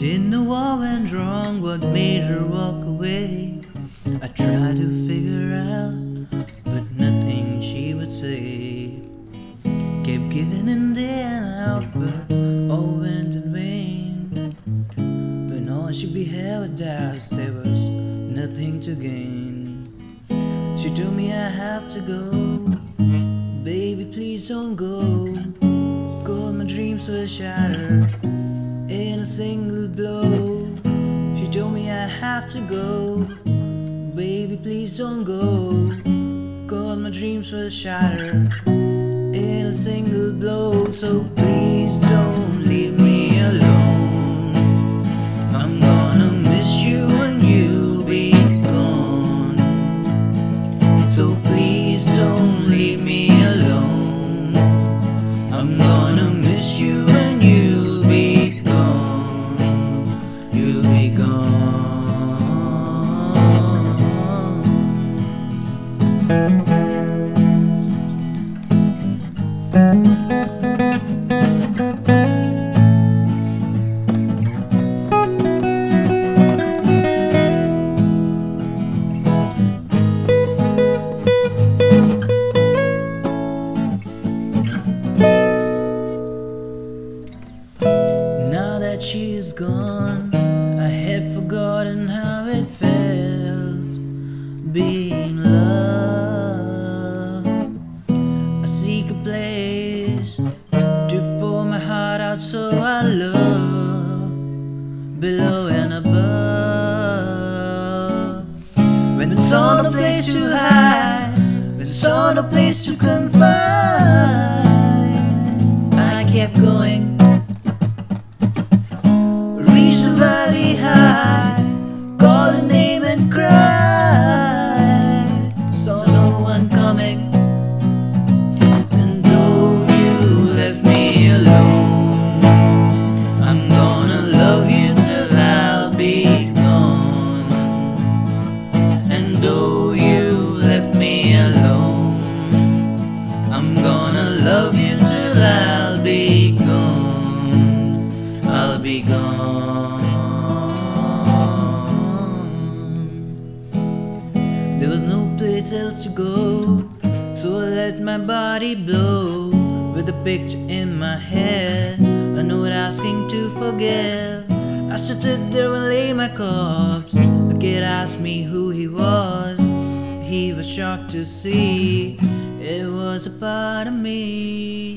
what went wrong, what made her walk away. I tried to figure out, but nothing she would say. Kept giving in there and out, but all went in vain. But knowing she'd be held with doubts, there was nothing to gain. She told me I have to go. Baby, please don't go. Cause my dreams will shatter single blow. She told me I have to go. Baby, please don't go. Cause my dreams will shatter in a single blow. So please don't You'll be gone. Now that she's gone, so I love below and above. When it's on a place to hide, when on a place to confide, though you left me alone, I'm gonna love you till I'll be gone. I'll be gone. There was no place else to go, so I let my body blow with a picture in my head. I A note asking to forgive. I stood there and lay my corpse. A kid asked me who he. He was shocked to see it was a part of me.